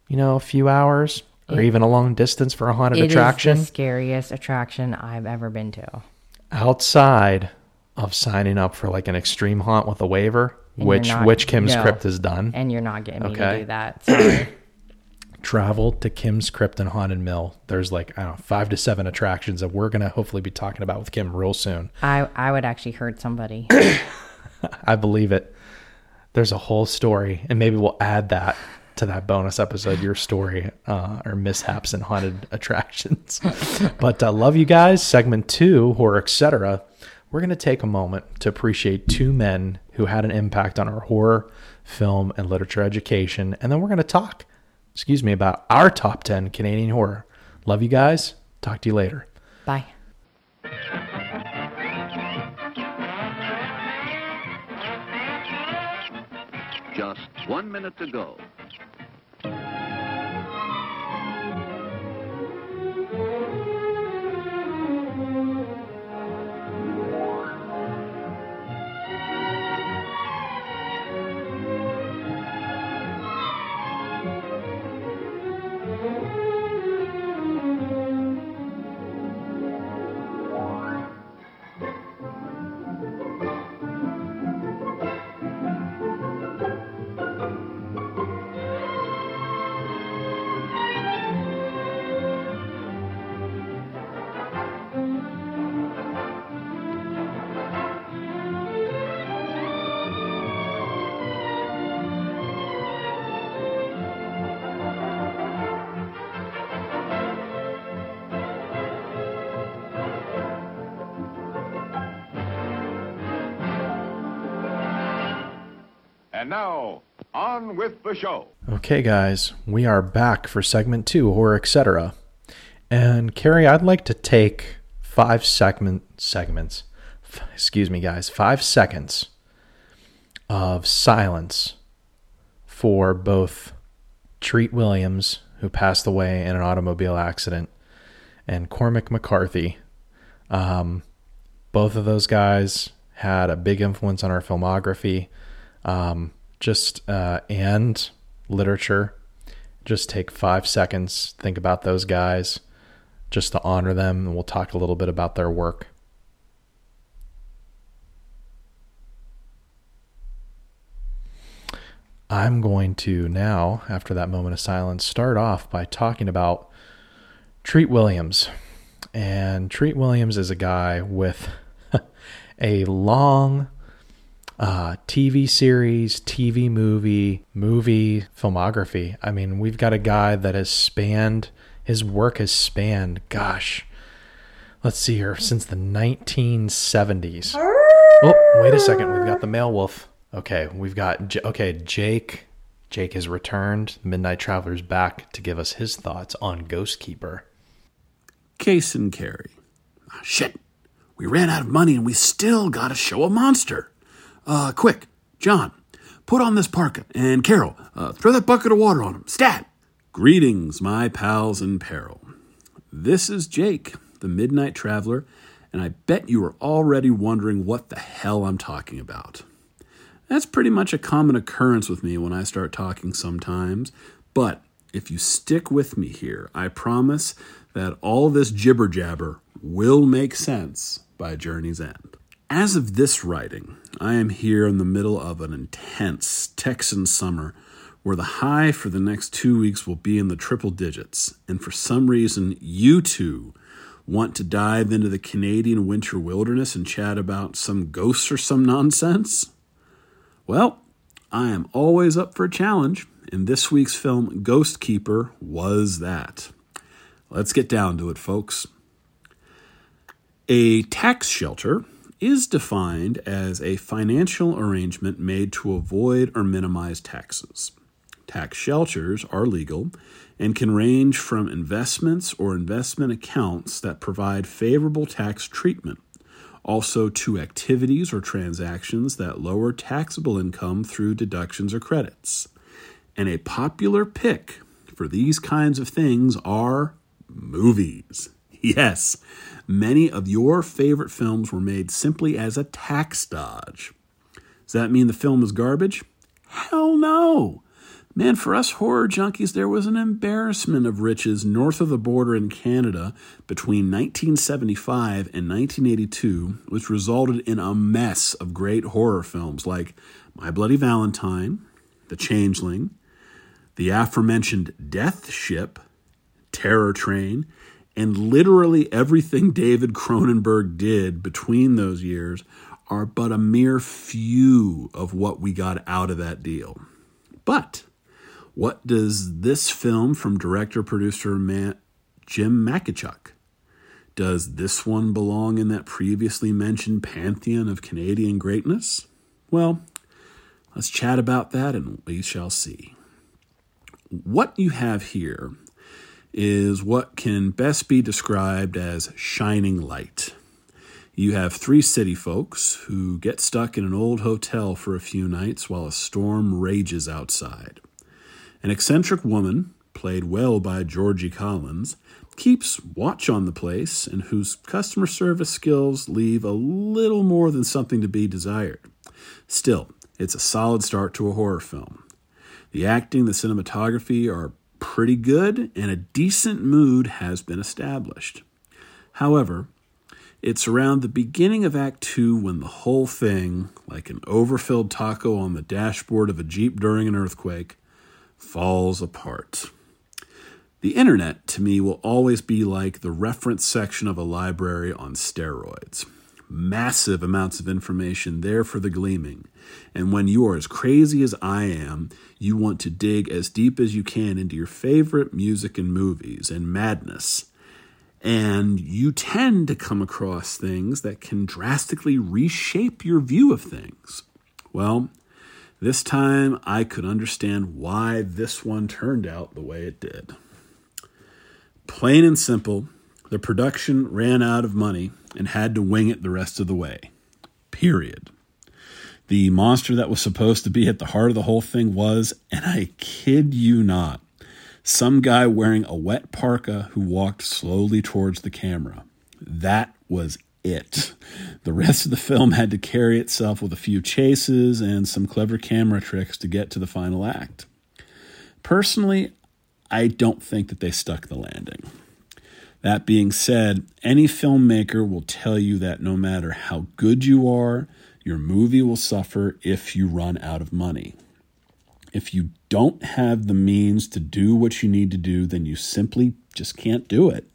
you know, a few hours or even a long distance for a haunted attraction the scariest attraction I've ever been to. outside of signing up for like an extreme haunt with a waiver, you're which not- which Kim's no. Crypt has done. And you're not getting me Okay. to do that. Travel to Kim's Crypt and Haunted Mill. There's like I don't know five to seven attractions that we're gonna hopefully be talking about with Kim real soon. I, I would actually hurt somebody. I believe it. There's a whole story, and maybe we'll add that to that bonus episode, your story uh, or mishaps and haunted attractions. but uh, love you guys. Segment two, horror, etc. We're going to take a moment to appreciate two men who had an impact on our horror, film, and literature education, and then we're going to talk, excuse me, about our top ten Canadian horror. Love you guys. Talk to you later. Bye. Just one minute to go. And now, on with the show. Okay, guys, we are back for segment two, horror, etc. And Carrie, I'd like to take five segment segments. f- Excuse me, guys, five seconds of silence for both Treat Williams, who passed away in an automobile accident, and Cormac McCarthy. Um, both of those guys had a big influence on our filmography um, just uh, and literature. Just take five seconds, think about those guys, just to honor them, and we'll talk a little bit about their work. I'm going to now, after that moment of silence, start off by talking about Treat Williams. And Treat Williams is a guy with a long uh, TV series, TV movie, movie filmography. I mean, we've got a guy that has spanned, his work has spanned, gosh, let's see here, since the 1970s. Oh, wait a second. We've got the male wolf. Okay, we've got, J- okay, Jake. Jake has returned. Midnight Traveler's back to give us his thoughts on Ghost Keeper. Case and carry. Ah, shit. We ran out of money and we still gotta show a monster. Uh, quick, John, put on this parka. And Carol, uh, throw that bucket of water on him. Stat! Greetings, my pals in peril. This is Jake, the Midnight Traveler, and I bet you are already wondering what the hell I'm talking about. That's pretty much a common occurrence with me when I start talking sometimes, but if you stick with me here, I promise that all this jibber jabber will make sense by Journey's End. As of this writing, I am here in the middle of an intense Texan summer where the high for the next two weeks will be in the triple digits, and for some reason, you two want to dive into the Canadian winter wilderness and chat about some ghosts or some nonsense? Well, I am always up for a challenge, and this week's film, Ghost Keeper, was that. Let's get down to it, folks. A tax shelter is defined as a financial arrangement made to avoid or minimize taxes. Tax shelters are legal and can range from investments or investment accounts that provide favorable tax treatment, also to activities or transactions that lower taxable income through deductions or credits. And a popular pick for these kinds of things are movies. Yes, many of your favorite films were made simply as a tax dodge. Does that mean the film is garbage? Hell no! Man, for us horror junkies, there was an embarrassment of riches north of the border in Canada between 1975 and 1982, which resulted in a mess of great horror films like My Bloody Valentine, The Changeling, the aforementioned Death Ship, Terror Train, and literally everything David Cronenberg did between those years are but a mere few of what we got out of that deal. But what does this film from director producer Jim Makichuk? Does this one belong in that previously mentioned pantheon of Canadian greatness? Well, let's chat about that and we shall see. What you have here is what can best be described as shining light. You have three city folks who get stuck in an old hotel for a few nights while a storm rages outside. An eccentric woman, played well by Georgie Collins, keeps watch on the place and whose customer service skills leave a little more than something to be desired. Still, it's a solid start to a horror film. The acting, the cinematography are pretty good, and a decent mood has been established. However, it's around the beginning of Act Two when the whole thing, like an overfilled taco on the dashboard of a Jeep during an earthquake, falls apart. The internet, to me, will always be like the reference section of a library on steroids. Massive amounts of information there for the gleaming. And when you are as crazy as I am, you want to dig as deep as you can into your favorite music and movies and madness. And you tend to come across things that can drastically reshape your view of things. Well, this time I could understand why this one turned out the way it did. Plain and simple, the production ran out of money and had to wing it the rest of the way. Period. The monster that was supposed to be at the heart of the whole thing was, and I kid you not, some guy wearing a wet parka who walked slowly towards the camera. That was it. The rest of the film had to carry itself with a few chases and some clever camera tricks to get to the final act. Personally, I don't think that they stuck the landing. That being said, any filmmaker will tell you that no matter how good you are, your movie will suffer if you run out of money. If you don't have the means to do what you need to do, then you simply just can't do it.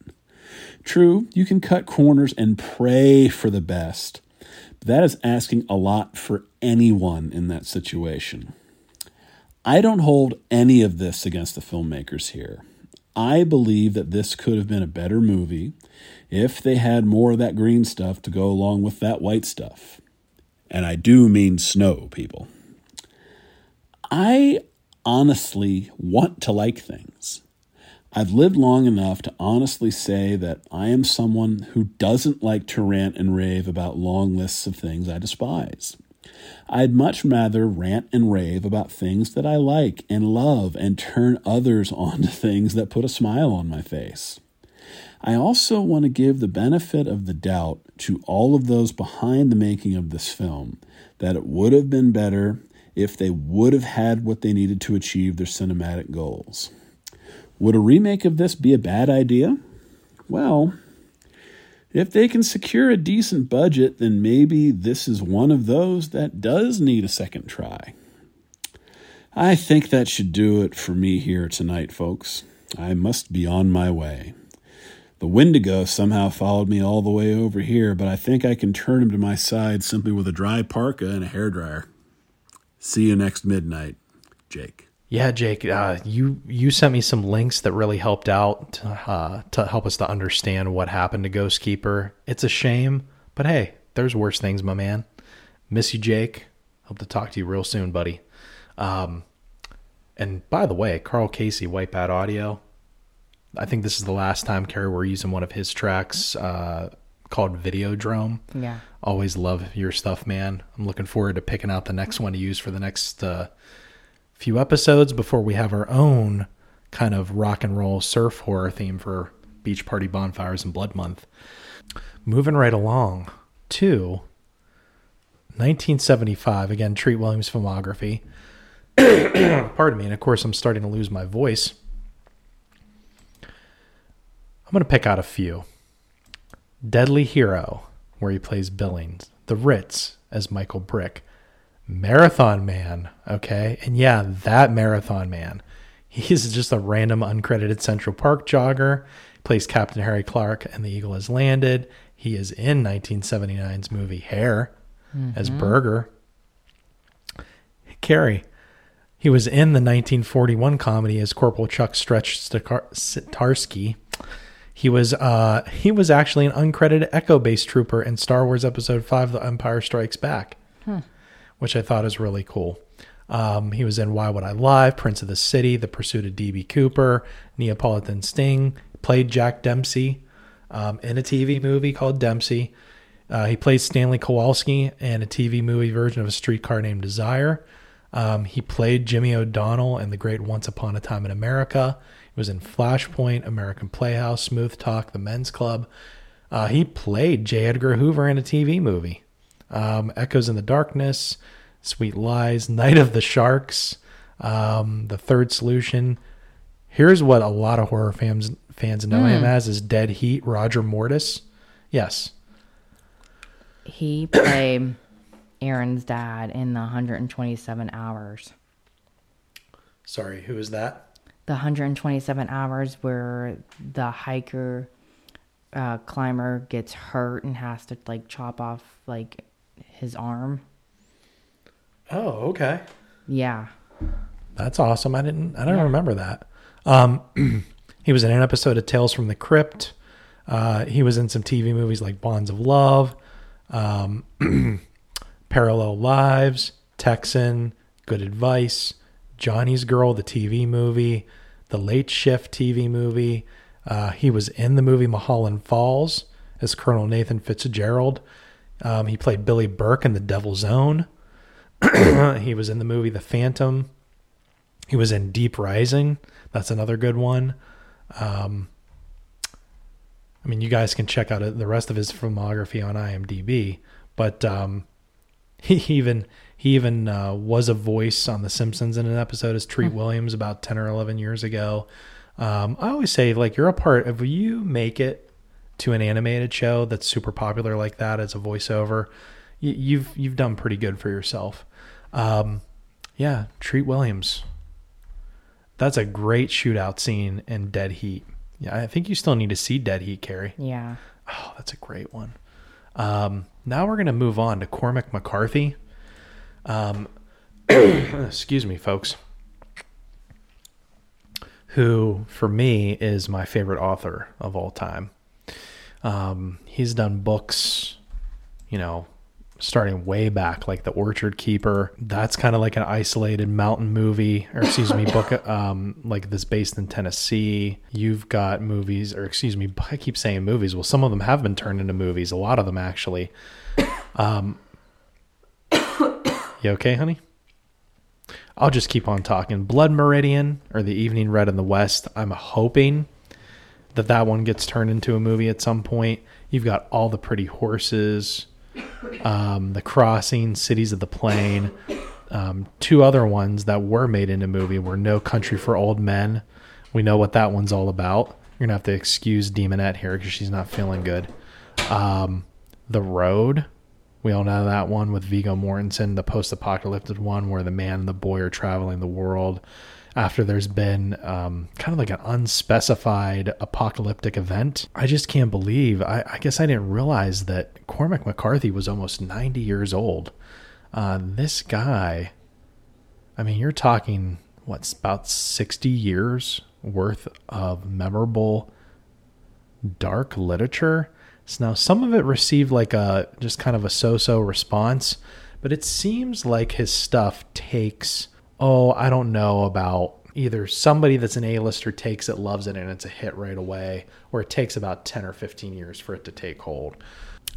True, you can cut corners and pray for the best. But that is asking a lot for anyone in that situation. I don't hold any of this against the filmmakers here. I believe that this could have been a better movie if they had more of that green stuff to go along with that white stuff. And I do mean snow, people. I honestly want to like things. I've lived long enough to honestly say that I am someone who doesn't like to rant and rave about long lists of things I despise. I'd much rather rant and rave about things that I like and love and turn others on to things that put a smile on my face. I also want to give the benefit of the doubt to all of those behind the making of this film that it would have been better if they would have had what they needed to achieve their cinematic goals. Would a remake of this be a bad idea? Well, if they can secure a decent budget, then maybe this is one of those that does need a second try. I think that should do it for me here tonight, folks. I must be on my way. The Wendigo somehow followed me all the way over here, but I think I can turn him to my side simply with a dry parka and a hairdryer. See you next midnight, Jake. Yeah, Jake, uh, you you sent me some links that really helped out uh, to help us to understand what happened to Ghost Keeper. It's a shame, but hey, there's worse things, my man. Miss you, Jake. Hope to talk to you real soon, buddy. Um, and by the way, Carl Casey, Wipeout Audio. I think this is the last time, Carrie we're using one of his tracks uh, called Videodrome. Yeah. Always love your stuff, man. I'm looking forward to picking out the next one to use for the next uh, few episodes before we have our own kind of rock and roll surf horror theme for Beach Party Bonfires and Blood Month. Moving right along to 1975, again, Treat Williams filmography. Pardon me, and of course, I'm starting to lose my voice. I'm going to pick out a few. Deadly Hero, where he plays Billings. The Ritz as Michael Brick. Marathon Man, okay? And yeah, that Marathon Man. He's just a random uncredited Central Park jogger. Plays Captain Harry Clark and the Eagle has landed. He is in 1979's movie Hair as mm-hmm. Burger. Carrie. He was in the 1941 comedy as Corporal Chuck Stretch Stakar- Starsky. He was uh, he was actually an uncredited Echo Base trooper in Star Wars Episode Five: The Empire Strikes Back, which I thought is really cool. Um, he was in Why Would I Lie, Prince of the City, The Pursuit of D.B. Cooper, Neapolitan Sting. Played Jack Dempsey um, in a TV movie called Dempsey. Uh, he played Stanley Kowalski in a TV movie version of A Streetcar Named Desire. Um, he played Jimmy O'Donnell in the great Once Upon a Time in America. He was in Flashpoint, American Playhouse, Smooth Talk, The Men's Club. Uh, he played J. Edgar Hoover in a TV movie. Um, Echoes in the Darkness, Sweet Lies, Night of the Sharks, um, The Third Solution. Here's what a lot of horror fans fans know him as is Dead Heat, Roger Mortis. Yes. He played Aaron's dad in the 127 hours. Sorry, who is that? The 127 hours where the hiker uh, climber gets hurt and has to like chop off like his arm. Oh, okay. Yeah. That's awesome. I didn't I don't remember that. Um he was in an episode of Tales from the Crypt. Uh he was in some TV movies like Bonds of Love, um Parallel Lives, Texan, Good Advice, Johnny's Girl, the TV movie, The Late Shift TV movie. Uh, he was in the movie Mulholland Falls as Colonel Nathan Fitzgerald. Um, he played Billy Burke in The Devil's Own. he was in the movie The Phantom. He was in Deep Rising. That's another good one. Um, I mean, you guys can check out the rest of his filmography on IMDb, but um, he even he even uh, was a voice on The Simpsons in an episode as Treat Williams about ten or eleven years ago. Um, I always say, like, you're a part. of you make it to an animated show that's super popular like that as a voiceover, you, you've you've done pretty good for yourself. Um, yeah, Treat Williams. That's a great shootout scene in Dead Heat. Yeah, I think you still need to see Dead Heat, Carrie. Yeah. Oh, that's a great one. Um, now we're going to move on to Cormac McCarthy. Um, excuse me, folks. Who, for me, is my favorite author of all time. Um, he's done books, you know, starting way back, like The Orchard Keeper. That's kind of like an isolated mountain movie, or excuse me, book, um, like this based in Tennessee. You've got movies, or excuse me, I keep saying movies. Well, some of them have been turned into movies, a lot of them actually. Um, you okay, honey? I'll just keep on talking. Blood Meridian or The Evening Red in the West. I'm hoping that that one gets turned into a movie at some point. You've got all the pretty horses, um, the crossing, cities of the plain. Um, two other ones that were made into movie were No Country for Old Men. We know what that one's all about. You're gonna have to excuse Demonette here because she's not feeling good. Um, the Road. We all know that one with Viggo Mortensen, the post-apocalyptic one where the man and the boy are traveling the world after there's been um, kind of like an unspecified apocalyptic event. I just can't believe. I, I guess I didn't realize that Cormac McCarthy was almost 90 years old. Uh, this guy, I mean, you're talking what's about 60 years worth of memorable dark literature. So now some of it received like a just kind of a so-so response, but it seems like his stuff takes oh, I don't know about either somebody that's an A-lister takes it, loves it, and it's a hit right away, or it takes about 10 or 15 years for it to take hold.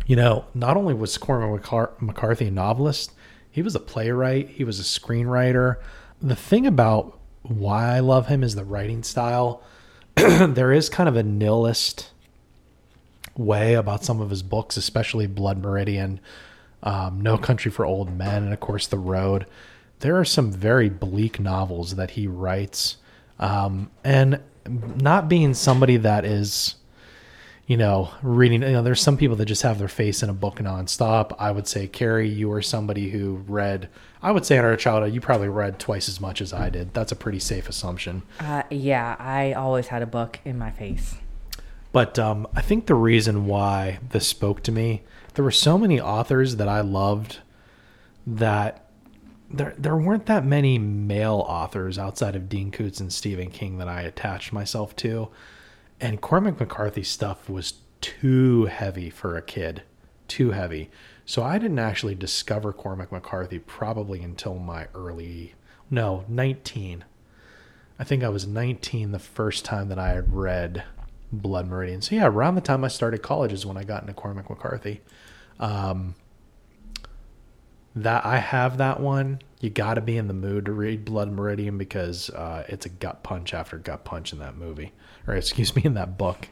You know, not only was Cormac McCar- McCarthy a novelist, he was a playwright, he was a screenwriter. The thing about why I love him is the writing style. there is kind of a nihilist way about some of his books, especially Blood Meridian, um, No Country for Old Men, and of course The Road. There are some very bleak novels that he writes, um, and not being somebody that is, you know, reading. You know, there's some people that just have their face in a book nonstop. I would say, Carrie, you are somebody who read. I would say in our childhood, you probably read twice as much as I did. That's a pretty safe assumption. Uh, yeah, I always had a book in my face. But um, I think the reason why this spoke to me, there were so many authors that I loved that there there weren't that many male authors outside of Dean Koontz and Stephen King that I attached myself to. And Cormac McCarthy stuff was too heavy for a kid. Too heavy. So I didn't actually discover Cormac McCarthy probably until my early no, 19. I think I was 19 the first time that I had read Blood Meridian. So yeah, around the time I started college is when I got into Cormac McCarthy. Um, that I have that one. You got to be in the mood to read Blood Meridian because uh, it's a gut punch after gut punch in that movie, or excuse me, in that book.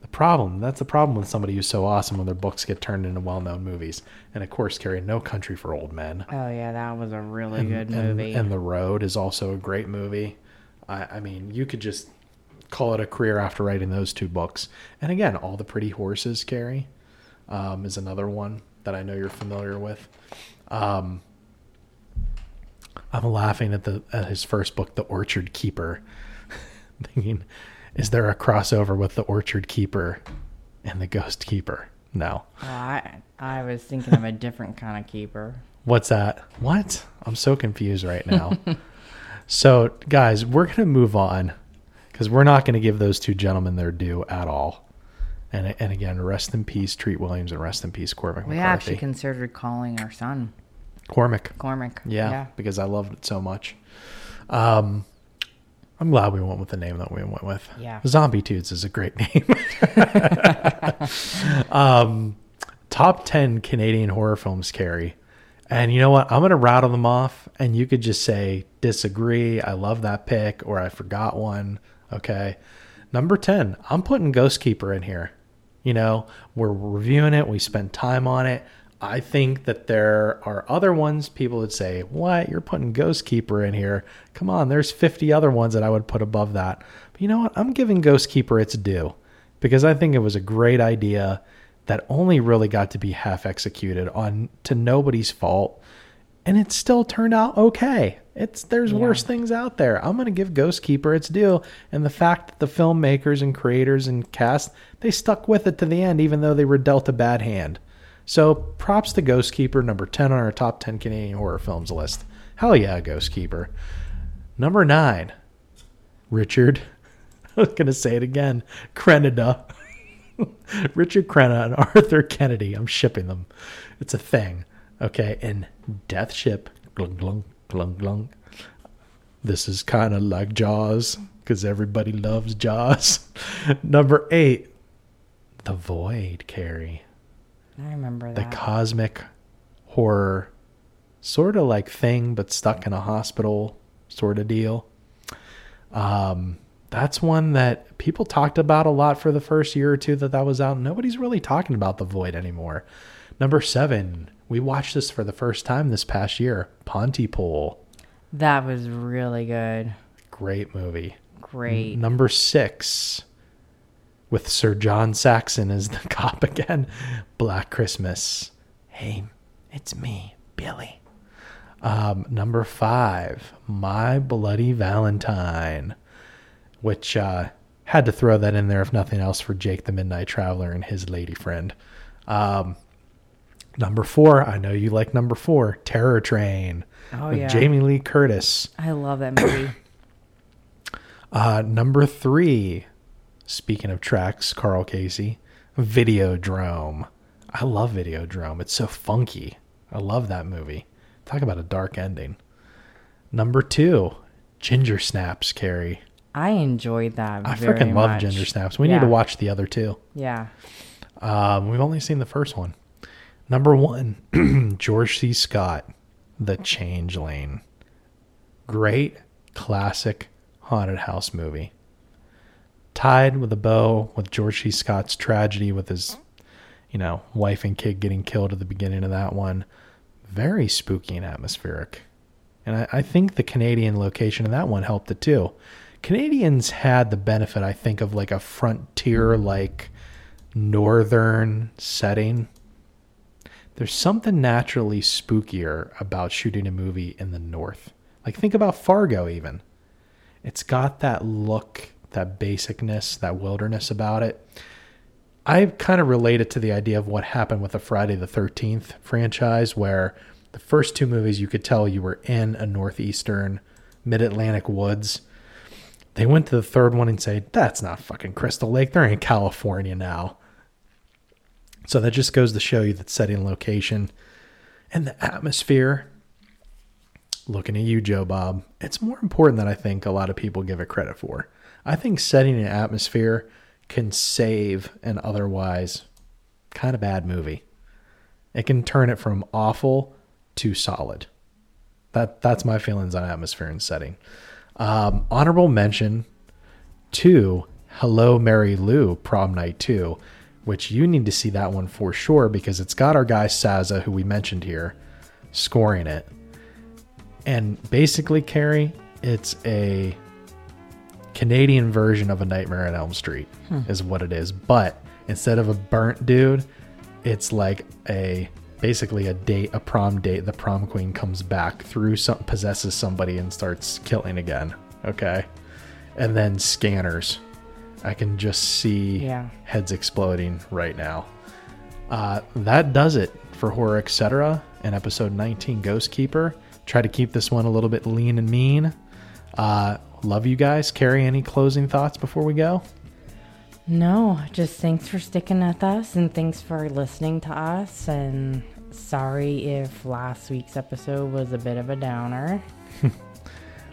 The problem that's the problem with somebody who's so awesome when their books get turned into well-known movies, and of course, Carrie No Country for Old Men. Oh yeah, that was a really and, good and- movie. And, The Road is also a great movie. I, I mean, you could just call it a career after writing those two books. And again, All the Pretty Horses, Carrie, um, is another one that I know you're familiar with. Um, I'm laughing at the at his first book, The Orchard Keeper, thinking, is there a crossover with The Orchard Keeper and The Ghost Keeper? No. I I was thinking of a different kind of keeper. What's that? What? I'm so confused right now. so, guys, we're going to move on because we're not going to give those two gentlemen their due at all. And, and again, rest in peace, Treat Williams, and rest in peace, Cormac We McCarthy. actually considered calling our son Cormac. Cormac. Yeah, because I loved it so much. Um, I'm glad we went with the name that we went with. Yeah. Zombie Tudes is a great name. um, top 10 Canadian horror films, Carrie. And you know what? I'm going to rattle them off, and you could just say, disagree. I love that pick, or I forgot one. Okay. Number 10, I'm putting Ghost Keeper in here. You know, we're reviewing it, we spent time on it. I think that there are other ones people would say, What? You're putting Ghost Keeper in here. Come on, there's 50 other ones that I would put above that. But you know what? I'm giving Ghost Keeper its due because I think it was a great idea that only really got to be half executed on to nobody's fault. And it still turned out okay. It's there's worse things out there. I'm gonna give Ghost Keeper its due, and the fact that the filmmakers and creators and cast they stuck with it to the end, even though they were dealt a bad hand. So props to Ghost Keeper, number 10 on our top 10 Canadian horror films list. Hell yeah, Ghost Keeper. Number nine, Richard. I was going to say it again. Grenada. Richard Crenna and Arthur Kennedy. I'm shipping them. It's a thing. Okay. And Death Ship. Glung, glung, glung, glung. This is kind of like Jaws because everybody loves Jaws. Number eight, The Void, Carrie. I remember that. The cosmic horror, sort of like thing, but stuck in a hospital sort of deal. Um, that's one that people talked about a lot for the first year or two that that was out. Nobody's really talking about The Void anymore. Number seven, we watched this for the first time this past year. Pontypool, that was really good. great movie. Great. Number six, with Sir John Saxon as the cop again, Black Christmas. Hey, it's me, Billy. Um, number five, My Bloody Valentine, which uh, had to throw that in there if nothing else for Jake the Midnight Traveler and his lady friend. Um, number four, I know you like number four, Terror Train Oh, with yeah. Jamie Lee Curtis. I love that movie. Uh, number three, speaking of tracks, Carl Casey, Videodrome. I love Videodrome. It's so funky. I love that movie. Talk about a dark ending. Number two, Ginger Snaps, Carrie. I enjoyed that. I freaking love. Ginger Snaps. We need to watch the other two. Yeah. Um, we've only seen the first one. Number one, George C. Scott, The Changeling. Great classic haunted house movie. Tied with a bow with George C. Scott's tragedy with his, you know, wife and kid getting killed at the beginning of that one. Very spooky and atmospheric. And I, I think the Canadian location in that one helped it too. Canadians had the benefit, I think, of like a frontier like northern setting. There's something naturally spookier about shooting a movie in the north. Like think about Fargo even. It's got that look, that basicness, that wilderness about it. I kind of relate it to the idea of what happened with the Friday the 13th franchise where the first two movies you could tell you were in a northeastern mid-Atlantic woods. They went to the third one and say, "That's not fucking Crystal Lake. They're in California now." So that just goes to show you that setting location and the atmosphere. Looking at you, Joe Bob, it's more important than I think a lot of people give it credit for. I think setting an atmosphere can save an otherwise kind of bad movie. It can turn it from awful to solid. That that's my feelings on atmosphere and setting. Um, honorable mention to Hello Mary Lou Prom Night 2, which you need to see that one for sure because it's got our guy Zaza, who we mentioned here, scoring it. And basically, Carrie, it's a Canadian version of a Nightmare on Elm Street, hmm. is what it is. But instead of a burnt dude, it's like a basically a date, a prom date. The prom queen comes back through some possesses somebody and starts killing again. Okay, and then scanners. I can just see Yeah. heads exploding right now. Uh, that does it for horror, etc. In episode 19, Ghost Keeper. Try to keep this one a little bit lean and mean. Uh, love you guys. Carrie, any closing thoughts before we go? No, just thanks for sticking with us and thanks for listening to us. And sorry if last week's episode was a bit of a downer.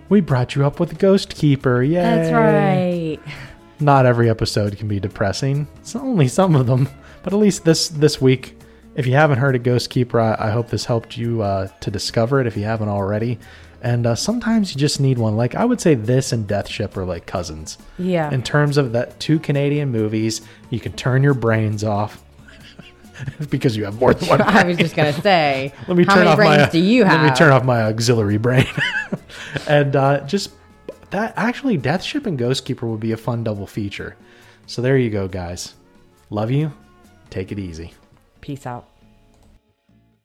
We brought you up with Ghost Keeper. Yay! That's right. Not every episode can be depressing. It's only some of them, but at least this this week, if you haven't heard of Ghost Keeper, I, I hope this helped you uh, to discover it if you haven't already. And uh, sometimes you just need one. Like I would say, this and Death Ship are like cousins. Yeah. In terms of that two Canadian movies, you can turn your brains off because you have more than one. I was just gonna say. Let me how turn many off brains my. do you have? Let me turn off my auxiliary brain, and uh, just that. Actually, Death Ship and Ghost Keeper would be a fun double feature. So there you go, guys. Love you. Take it easy. Peace out.